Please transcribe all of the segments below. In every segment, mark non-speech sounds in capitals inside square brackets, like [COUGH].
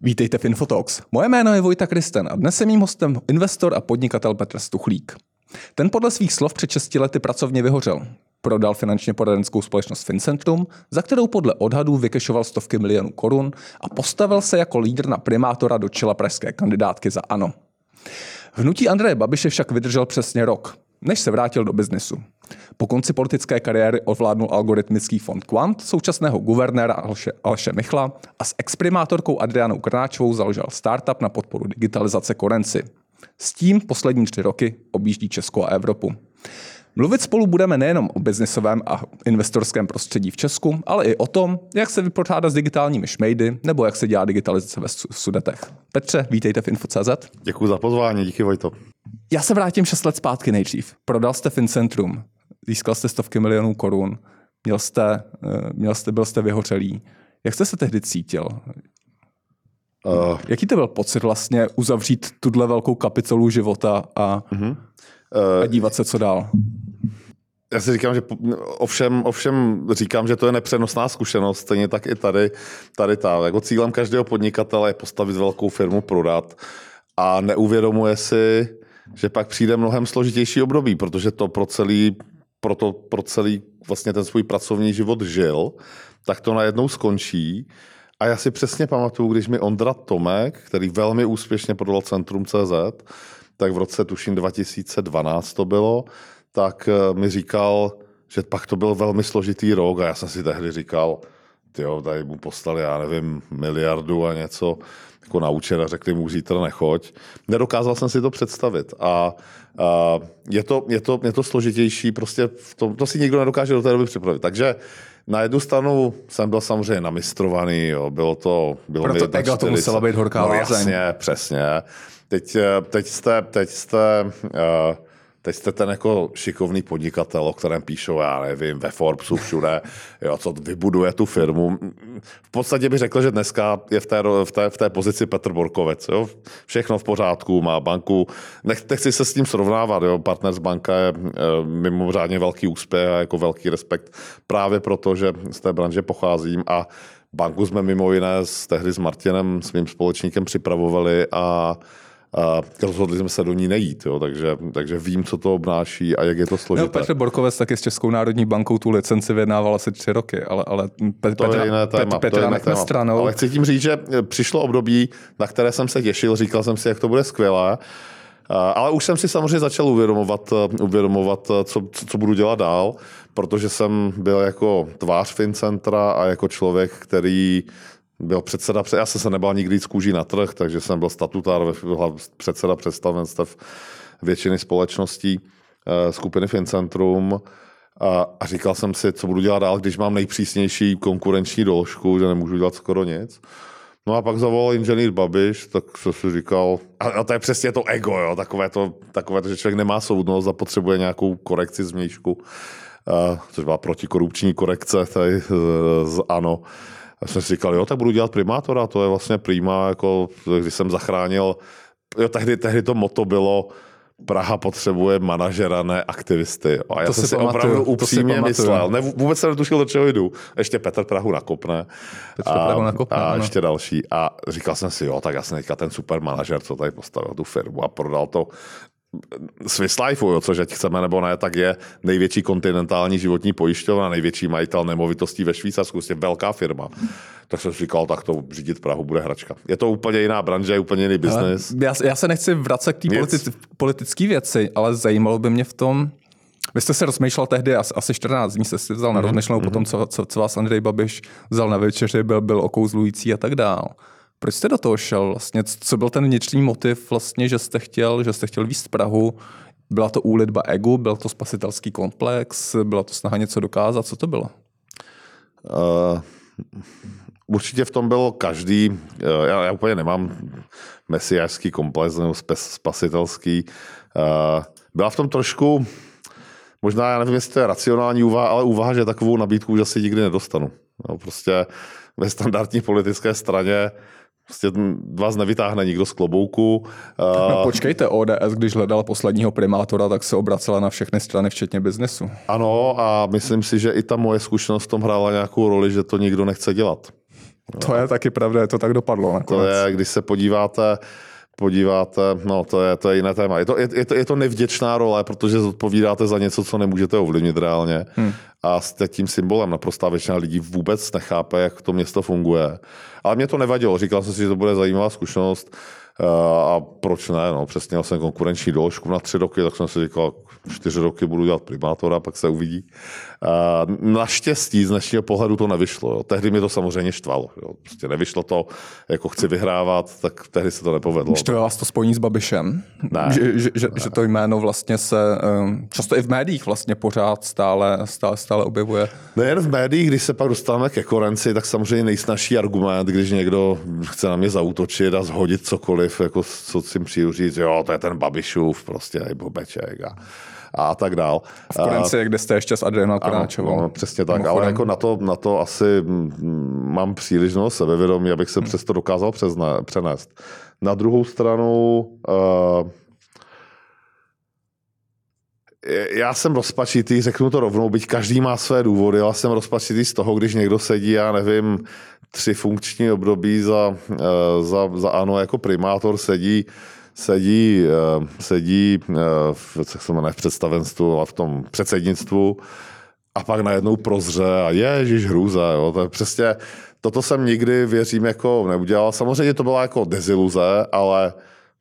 Vítejte v Infotalks. Moje jméno je Vojta Kristen a dnes je mým hostem investor a podnikatel Petr Stuchlík. Ten podle svých slov před 6 lety pracovně vyhořel. Prodal finančně poradenskou společnost Fincentrum, za kterou podle odhadů vykešoval stovky milionů korun a postavil se jako lídr na primátora do čela pražské kandidátky za ANO. Hnutí Andreje Babiše však vydržel přesně rok, než se vrátil do biznesu. Po konci politické kariéry ovládnul algoritmický fond Quant, současného guvernéra Alše, Alše Michla a s exprimátorkou Adrianou Krnáčovou založil startup na podporu digitalizace Korenci. S tím poslední tři roky objíždí Česko a Evropu. Mluvit spolu budeme nejenom o biznisovém a investorském prostředí v Česku, ale i o tom, jak se vypořádat s digitálními šmejdy nebo jak se dělá digitalizace ve sudetech. Petře, vítejte v Info.cz. Děkuji za pozvání, díky Vojto. Já se vrátím 6 let zpátky nejdřív. Prodal jste Fincentrum, získal jste stovky milionů korun, měl jste, eh, měl jste, byl jste vyhořelý. Jak jste se tehdy cítil? Uh, Jaký to byl pocit vlastně uzavřít tuhle velkou kapitolu života a, uh-huh. uh, a dívat se, co dál? Já si říkám, že ovšem, ovšem říkám, že to je nepřenosná zkušenost, stejně tak i tady, tady ta. Jako cílem každého podnikatele je postavit velkou firmu, prodat a neuvědomuje si, že pak přijde mnohem složitější období, protože to pro celý, pro to, pro celý vlastně ten svůj pracovní život žil, tak to najednou skončí. A já si přesně pamatuju, když mi Ondra Tomek, který velmi úspěšně prodal Centrum CZ, tak v roce tuším 2012 to bylo, tak eh, mi říkal, že pak to byl velmi složitý rok a já jsem si tehdy říkal, jo, tady mu postali, já nevím, miliardu a něco jako na účet a řekli mu, zítra nechoď. Nedokázal jsem si to představit a, a je, to, je, to, je to složitější, prostě v tom, to si nikdo nedokáže do té doby připravit. Takže na jednu stranu jsem byl samozřejmě namistrovaný, jo, bylo to... Bylo Proto mi ego to musela být horká no, jasně, přesně. Teď, teď jste, teď jste uh, teď jste ten jako šikovný podnikatel, o kterém píšou, já nevím, ve Forbesu všude, [LAUGHS] jo, co vybuduje tu firmu. V podstatě bych řekl, že dneska je v té, v té, v té pozici Petr Borkovec. Jo. Všechno v pořádku, má banku. Nech, nechci se s tím srovnávat. Jo. Partners banka je e, mimořádně velký úspěch a jako velký respekt právě proto, že z té branže pocházím a banku jsme mimo jiné s, tehdy s Martinem, svým společníkem, připravovali a a rozhodli jsme se do ní nejít, jo, takže, takže vím, co to obnáší a jak je to složité. No, Petr Borkovec taky s Českou národní bankou tu licenci vyjednával asi tři roky, ale, ale Pe- to Petra, je jiné téma, Petr, to je jiné téma. stranou. Ale chci tím říct, že přišlo období, na které jsem se těšil, říkal jsem si, jak to bude skvělé, ale už jsem si samozřejmě začal uvědomovat, uvědomovat co, co, co budu dělat dál, protože jsem byl jako tvář FinCentra a jako člověk, který byl předseda, já jsem se nebal nikdy z kůží na trh, takže jsem byl statutár, předseda představenstev většiny společností eh, skupiny Fincentrum a, a říkal jsem si, co budu dělat dál, když mám nejpřísnější konkurenční doložku, že nemůžu dělat skoro nic. No a pak zavolal inženýr Babiš, tak jsem si říkal, a, a to je přesně to ego, jo, takové to, takové to, že člověk nemá soudnost a potřebuje nějakou korekci změšku, uh, což byla protikorupční korekce tady z ANO. A jsem si říkal, jo, tak budu dělat primátora, to je vlastně prima, jako když jsem zachránil, jo, tehdy, tehdy to moto bylo, Praha potřebuje manažera, ne aktivisty. A já to jsem si pamatuju, opravdu upřímně myslel. Ne, vůbec jsem netušil, do čeho jdu. Ještě Petr Prahu nakopne. Petr a, Prahu nakopne, a ještě další. A říkal jsem si, jo, tak já jsem teďka ten super manažer, co tady postavil tu firmu a prodal to Swiss Life, jo, což ať chceme nebo ne, tak je největší kontinentální životní pojišťovna, největší majitel nemovitostí ve Švýcarsku, je velká firma. Tak jsem si říkal, tak to řídit Prahu bude hračka. Je to úplně jiná branže, úplně jiný biznis. Já, já se nechci vracet k té politi- politické věci, ale zajímalo by mě v tom, vy jste se rozmýšlel tehdy asi, asi 14 dní, jste si vzal na mhm, rozmýšlenou mm-hmm. potom, co, co, co vás Andrej Babiš vzal na večeři, byl, byl okouzlující a tak dál. Proč jste do toho šel vlastně? Co byl ten vnitřní motiv vlastně, že jste chtěl, že jste chtěl víc Prahu? Byla to úlitba egu, byl to spasitelský komplex, byla to snaha něco dokázat? Co to bylo? Uh, určitě v tom bylo každý, uh, já, já úplně nemám mesiářský komplex nebo spasitelský. Uh, byla v tom trošku, možná, já nevím, jestli to je racionální úvaha, ale úvaha, že takovou nabídku už asi nikdy nedostanu. No, prostě ve standardní politické straně Prostě vás nevytáhne nikdo z klobouku. No [LAUGHS] počkejte, ODS, když hledala posledního primátora, tak se obracela na všechny strany, včetně biznesu. Ano, a myslím si, že i ta moje zkušenost v tom hrála nějakou roli, že to nikdo nechce dělat. To je taky pravda, je to tak dopadlo nakonec. To je, když se podíváte, podíváte, no to je, to je jiné téma. Je to, je, je, to, je to nevděčná role, protože zodpovídáte za něco, co nemůžete ovlivnit reálně. Hmm. A jste tím symbolem. Naprostá většina lidí vůbec nechápe, jak to město funguje. Ale mě to nevadilo. Říkal jsem si, že to bude zajímavá zkušenost. A proč ne? No, přesně měl jsem konkurenční doložku na tři roky, tak jsem si říkal, čtyři roky budu dělat primátora, pak se uvidí. A naštěstí z dnešního pohledu to nevyšlo. Jo. Tehdy mi to samozřejmě štvalo. Jo. Prostě nevyšlo to, jako chci vyhrávat, tak tehdy se to nepovedlo. Štve vás to spojení s Babišem? Ne. Že, že, že, ne. že to jméno vlastně se um, často i v médiích vlastně pořád stále, stále, stále objevuje. Nejen v médiích, když se pak dostáváme ke korenci, tak samozřejmě nejsnažší argument, když někdo chce na mě zautočit a zhodit cokoliv, jako co si přijdu říct, jo, to je ten Babišův, prostě bobeček. A, a tak dál. V Korenci, a, kde jste ještě s Adrianou Konáčovou. No, přesně tak, ale jako na to, na to asi mám příliš no sebevědomí, abych se hmm. přesto dokázal přezna, přenést. Na druhou stranu, uh, já jsem rozpačitý, řeknu to rovnou, byť každý má své důvody, ale jsem rozpačitý z toho, když někdo sedí, já nevím, tři funkční období za, eh, za, za ANO jako primátor sedí sedí, eh, sedí eh, v, jak se jmenuje, v představenstvu a v tom předsednictvu a pak najednou prozře a ježiš hrůza, jo, to je přesně, toto jsem nikdy, věřím, jako neudělal. Samozřejmě to byla jako deziluze, ale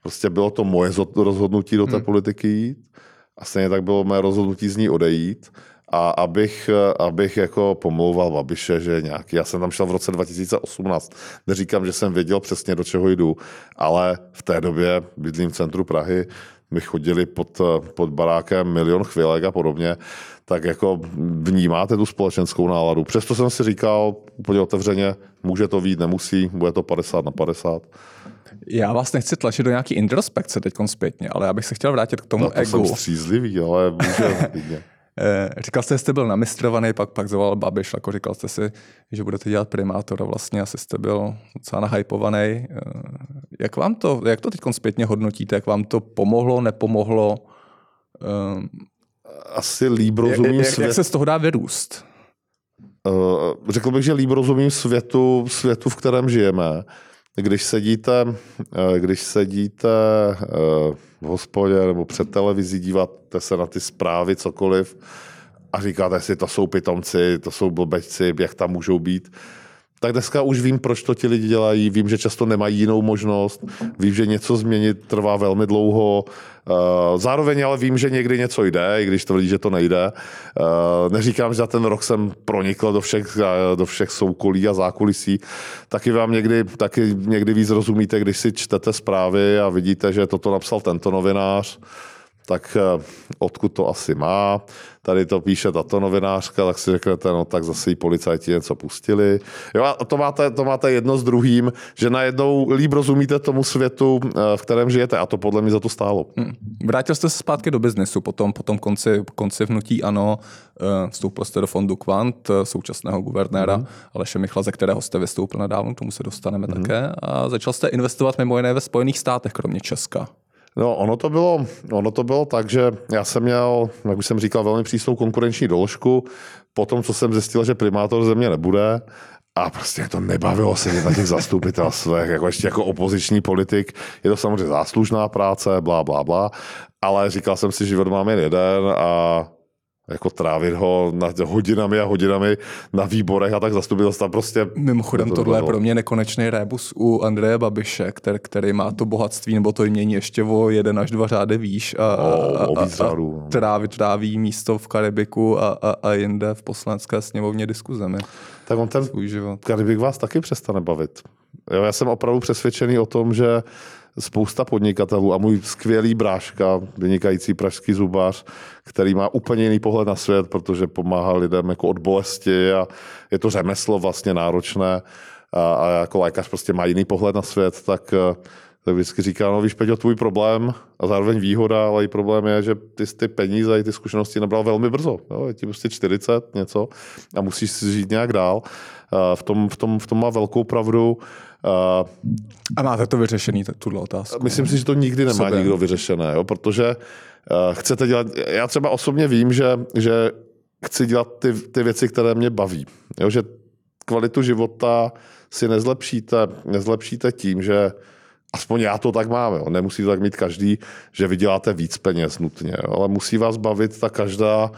prostě bylo to moje rozhodnutí do té hmm. politiky jít a stejně tak bylo moje rozhodnutí z ní odejít. A abych, abych jako pomlouval Babiše, že nějaký, já jsem tam šel v roce 2018, neříkám, že jsem věděl přesně, do čeho jdu, ale v té době bydlím v centru Prahy, my chodili pod, pod barákem milion chvilek a podobně, tak jako vnímáte tu společenskou náladu. Přesto jsem si říkal úplně otevřeně, může to být, nemusí, bude to 50 na 50. Já vás nechci tlačit do nějaký introspekce teď zpětně, ale já bych se chtěl vrátit k tomu no, to egu. jsem střízlivý, ale může [LAUGHS] říkal jste, že jste byl namistrovaný, pak, pak zvolal Babiš, jako říkal jste si, že budete dělat primátora, vlastně asi jste byl docela nahypovaný. Eh, jak vám to, jak to teď zpětně hodnotíte, jak vám to pomohlo, nepomohlo? Eh, asi líb rozumím jak, jak, jak se z toho dá vyrůst? Řekl bych, že líb rozumím světu, světu, v kterém žijeme. Když sedíte, když sedíte v hospodě nebo před televizí, díváte se na ty zprávy, cokoliv a říkáte si, to jsou pitomci, to jsou blbečci, jak tam můžou být, tak dneska už vím, proč to ti lidi dělají, vím, že často nemají jinou možnost, vím, že něco změnit trvá velmi dlouho, eh, zároveň ale vím, že někdy něco jde, i když tvrdí, že to nejde. Eh, neříkám, že za ten rok jsem pronikl do všech, eh, do všech soukolí a zákulisí, taky vám někdy, taky někdy víc rozumíte, když si čtete zprávy a vidíte, že toto napsal tento novinář, tak odkud to asi má tady to píše tato novinářka, tak si řeknete, no tak zase i policajti něco pustili. Jo, a to máte, to máte jedno s druhým, že najednou líb rozumíte tomu světu, eh, v kterém žijete a to podle mě za to stálo. Hmm. Vrátil jste se zpátky do biznesu, potom, potom konci, konci vnutí ano, eh, vstoupil jste do fondu Quant, eh, současného guvernéra hmm. Aleše Michla, ze kterého jste vystoupil nedávno, k tomu se dostaneme hmm. také, a začal jste investovat mimo jiné ve Spojených státech, kromě Česka. No, ono to, bylo, ono to bylo tak, že já jsem měl, jak už jsem říkal, velmi přísnou konkurenční doložku. Po tom, co jsem zjistil, že primátor země nebude, a prostě to nebavilo se na těch zastupitelstvech, jako ještě jako opoziční politik. Je to samozřejmě záslužná práce, blá, blá, blá. Ale říkal jsem si, že život máme jeden a jako trávit ho na hodinami a hodinami na výborech a tak zastupitelstva prostě. Mimochodem, to tohle je pro mě nekonečný rébus u Andreje Babiše, který, který má to bohatství, nebo to jmění ještě o jeden až dva řády výš a, a, a, a, a no. trávit tráví místo v Karibiku a, a, a jinde v poslanecké sněmovně diskuzemi. Tak on ten svůj život. Karibik vás taky přestane bavit. Jo, já jsem opravdu přesvědčený o tom, že spousta podnikatelů a můj skvělý bráška, vynikající pražský zubář, který má úplně jiný pohled na svět, protože pomáhá lidem jako od bolesti a je to řemeslo vlastně náročné a, a jako lékař prostě má jiný pohled na svět, tak tak vždycky říká, no víš, Peťo, tvůj problém a zároveň výhoda, ale i problém je, že ty ty peníze i ty zkušenosti nabral velmi brzo. Jo? Je ti prostě 40 něco a musíš si žít nějak dál. V tom, v tom, v tom má velkou pravdu. A máte to vyřešený, tuhle otázku? Myslím si, že to nikdy nemá Sobě. nikdo vyřešené, jo? protože chcete dělat, já třeba osobně vím, že, že chci dělat ty, ty věci, které mě baví. Jo? Že kvalitu života si nezlepšíte, nezlepšíte tím, že aspoň já to tak mám, jo. nemusí to tak mít každý, že vyděláte víc peněz nutně, jo. ale musí vás bavit ta každá,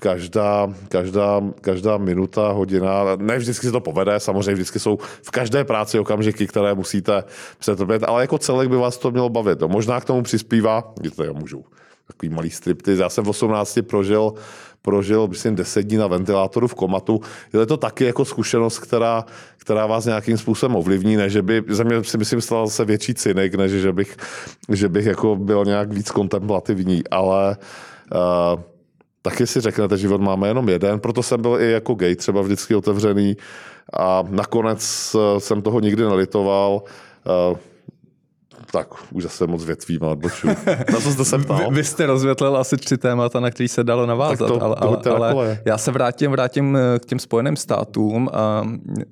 každá, každá, každá minuta, hodina, ne vždycky se to povede, samozřejmě vždycky jsou v každé práci okamžiky, které musíte přetrpět, ale jako celek by vás to mělo bavit. Jo. Možná k tomu přispívá, to já můžu, takový malý stripty. Já jsem v 18 prožil prožil, myslím, deset dní na ventilátoru v komatu. Je to taky jako zkušenost, která, která vás nějakým způsobem ovlivní, ne, že by, ze mě si myslím, stal se větší cynik, než že bych, že bych jako byl nějak víc kontemplativní, ale uh, taky si řeknete, život máme jenom jeden, proto jsem byl i jako gay třeba vždycky otevřený a nakonec eh, jsem toho nikdy nelitoval. Uh, tak už zase moc větvím a odbočuju. [LAUGHS] Na co jste se ptal? Vy, vy jste rozvětlil asi tři témata, na který se dalo navázat, to, ale, ale, ale já se vrátím, vrátím eh, k těm Spojeným státům a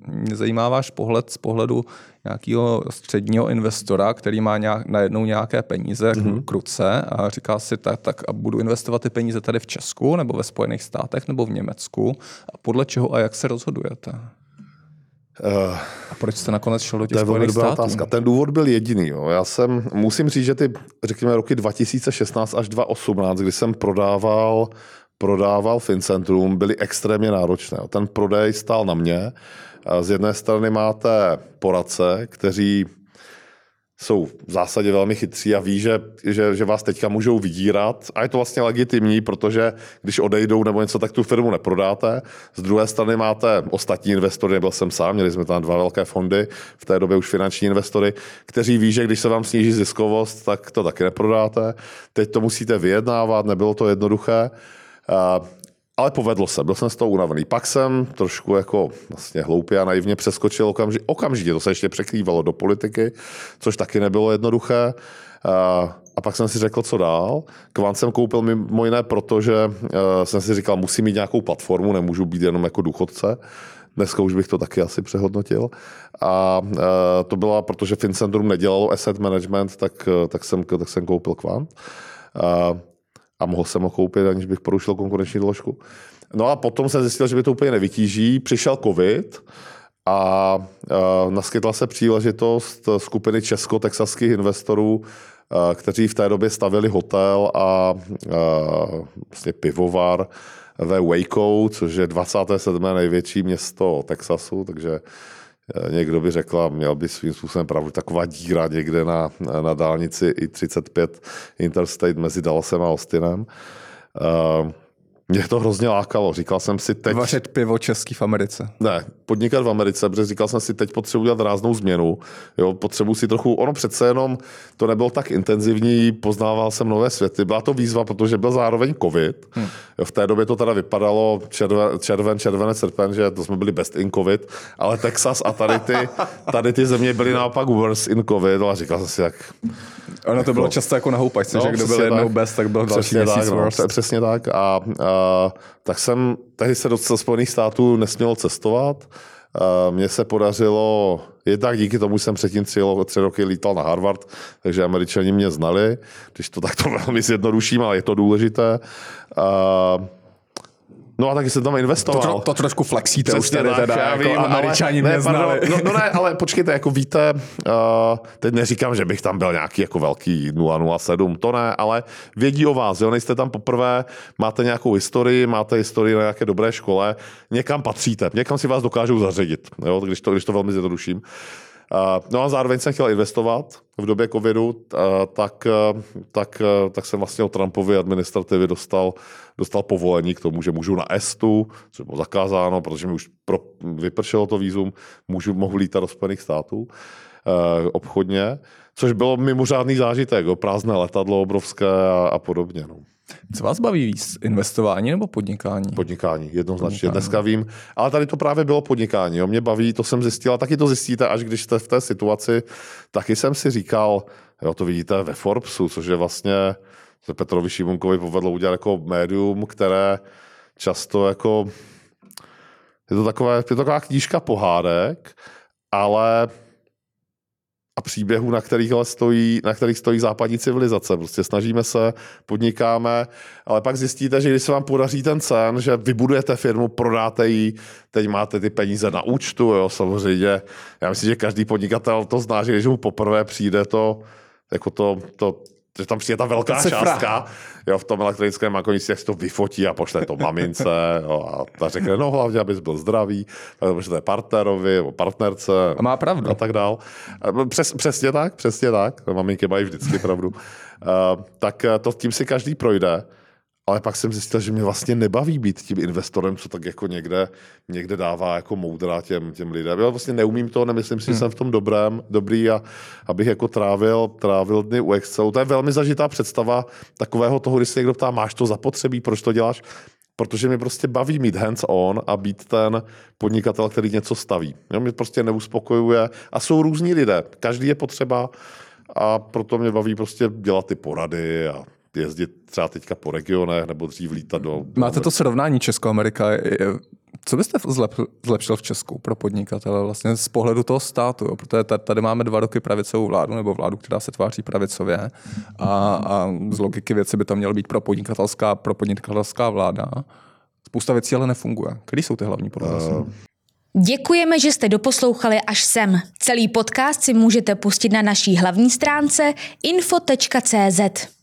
mě zajímá váš pohled z pohledu nějakého středního investora, který má nějak, najednou nějaké peníze mm-hmm. k ruce a říká si tak, tak a budu investovat ty peníze tady v Česku nebo ve Spojených státech nebo v Německu a podle čeho a jak se rozhodujete? Uh, a proč jste nakonec šel do těch to je států? Otázka. Ten důvod byl jediný. Jo. Já jsem, musím říct, že ty, řekněme, roky 2016 až 2018, kdy jsem prodával prodával Fincentrum, byly extrémně náročné. Ten prodej stál na mě. Z jedné strany máte poradce, kteří jsou v zásadě velmi chytří a ví, že, že, že vás teďka můžou vydírat a je to vlastně legitimní, protože když odejdou nebo něco, tak tu firmu neprodáte. Z druhé strany máte ostatní investory, nebyl jsem sám, měli jsme tam dva velké fondy, v té době už finanční investory, kteří ví, že když se vám sníží ziskovost, tak to taky neprodáte. Teď to musíte vyjednávat, nebylo to jednoduché. Ale povedlo se, byl jsem z toho unavený. Pak jsem trošku jako vlastně hloupě a naivně přeskočil okamži, okamžitě, to se ještě překrývalo do politiky, což taky nebylo jednoduché. A pak jsem si řekl, co dál. Kvant jsem koupil mimo jiné proto, že e, jsem si říkal, musím mít nějakou platformu, nemůžu být jenom jako důchodce. Dneska už bych to taky asi přehodnotil. A e, to byla, protože Fincentrum nedělalo asset management, tak, tak, jsem, tak jsem koupil Kvant a mohl jsem ho koupit, aniž bych porušil konkurenční doložku. No a potom jsem zjistil, že by to úplně nevytíží. Přišel covid a, naskytla se příležitost skupiny česko-texaských investorů, kteří v té době stavili hotel a, vlastně pivovar ve Waco, což je 27. největší město Texasu, takže někdo by řekl, měl by svým způsobem pravdu, taková díra někde na, na dálnici i 35 Interstate mezi Dallasem a Austinem. Uh, mě to hrozně lákalo. Říkal jsem si teď... Vařit pivo český v Americe. Ne, podnikat v Americe, protože říkal jsem si, teď potřebuji dělat ráznou změnu. Jo, potřebuji si trochu, ono přece jenom to nebylo tak intenzivní, poznával jsem nové světy. Byla to výzva, protože byl zároveň covid. Hmm. Jo, v té době to teda vypadalo červen, červen, červenec, srpen, že to jsme byli best in covid, ale Texas a tady ty, tady ty země byly naopak worse in covid. A říkal jsem si, jak Ono to bylo jako- často jako na houpačce, no, že kdo byl jednou tak. bez, tak byl další tak, měsíc no, Přesně tak. A, a, tak jsem, tehdy se do Spojených států nesměl cestovat. A mně se podařilo, jednak díky tomu jsem předtím tři, tři roky lítal na Harvard, takže američani mě znali, když to takto [LAUGHS] velmi zjednoduším, ale je to důležité. A, No a taky jsem tam investoval. To, to, to trošku flexíte Přesně už tady tak, teda, jako vím, američani ale, ne, pardon, no, no, ne, ale počkejte, jako víte, uh, teď neříkám, že bych tam byl nějaký jako velký 007, to ne, ale vědí o vás, jo, nejste tam poprvé, máte nějakou historii, máte historii na nějaké dobré škole, někam patříte, někam si vás dokážou zařadit, jo, když to, když to velmi zjednoduším. No a zároveň jsem chtěl investovat v době covidu, tak, tak, tak jsem vlastně od Trumpovy administrativy dostal, dostal povolení k tomu, že můžu na Estu, což bylo zakázáno, protože mi už pro, vypršelo to výzum, můžu, mohu lítat do Spojených států obchodně, což bylo mimořádný zážitek, prázdné letadlo obrovské a, a podobně. No. Co vás baví víc, investování nebo podnikání? Podnikání, jednoznačně. Podnikání. Dneska vím, ale tady to právě bylo podnikání. Jo. Mě baví, to jsem zjistil, a taky to zjistíte, až když jste v té situaci. Taky jsem si říkal, jo, to vidíte ve Forbesu, což je vlastně se Petrovi Šimunkovi povedlo udělat jako médium, které často jako je to, takové, je to taková knížka pohádek, ale a příběhů, na kterých, stojí, na kterých stojí západní civilizace. Prostě snažíme se, podnikáme, ale pak zjistíte, že když se vám podaří ten cen, že vybudujete firmu, prodáte ji, teď máte ty peníze na účtu, jo, samozřejmě. Já myslím, že každý podnikatel to zná, že když mu poprvé přijde to, jako to, to že tam přijde ta velká to částka jo, v tom elektronickém bankovnictví, jak si to vyfotí a pošle to mamince jo, a ta řekne, no hlavně, abys byl zdravý, protože to je partnerovi nebo partnerce a má pravdu. a tak dál. Přes, přesně tak, přesně tak, maminky mají vždycky pravdu. uh, tak to tím si každý projde. Ale pak jsem zjistil, že mě vlastně nebaví být tím investorem, co tak jako někde, někde dává jako moudra těm, těm lidem. Já vlastně neumím to, nemyslím si, že hmm. jsem v tom dobrém, dobrý a abych jako trávil, trávil dny u Excelu. To je velmi zažitá představa takového toho, když se někdo ptá, máš to zapotřebí, proč to děláš? Protože mě prostě baví mít hands on a být ten podnikatel, který něco staví. Jo, mě prostě neuspokojuje a jsou různí lidé. Každý je potřeba a proto mě baví prostě dělat ty porady a jezdit třeba teďka po regionech nebo dřív lítat do... Máte to srovnání Česko-Amerika. Co byste zlepšil v Česku pro podnikatele vlastně z pohledu toho státu? Jo? Protože tady máme dva roky pravicovou vládu, nebo vládu, která se tváří pravicově a, a z logiky věci by to mělo být pro podnikatelská, pro podnikatelská vláda. Spousta věcí ale nefunguje. Který jsou ty hlavní problémy? Uh, Děkujeme, že jste doposlouchali až sem. Celý podcast si můžete pustit na naší hlavní stránce info.cz.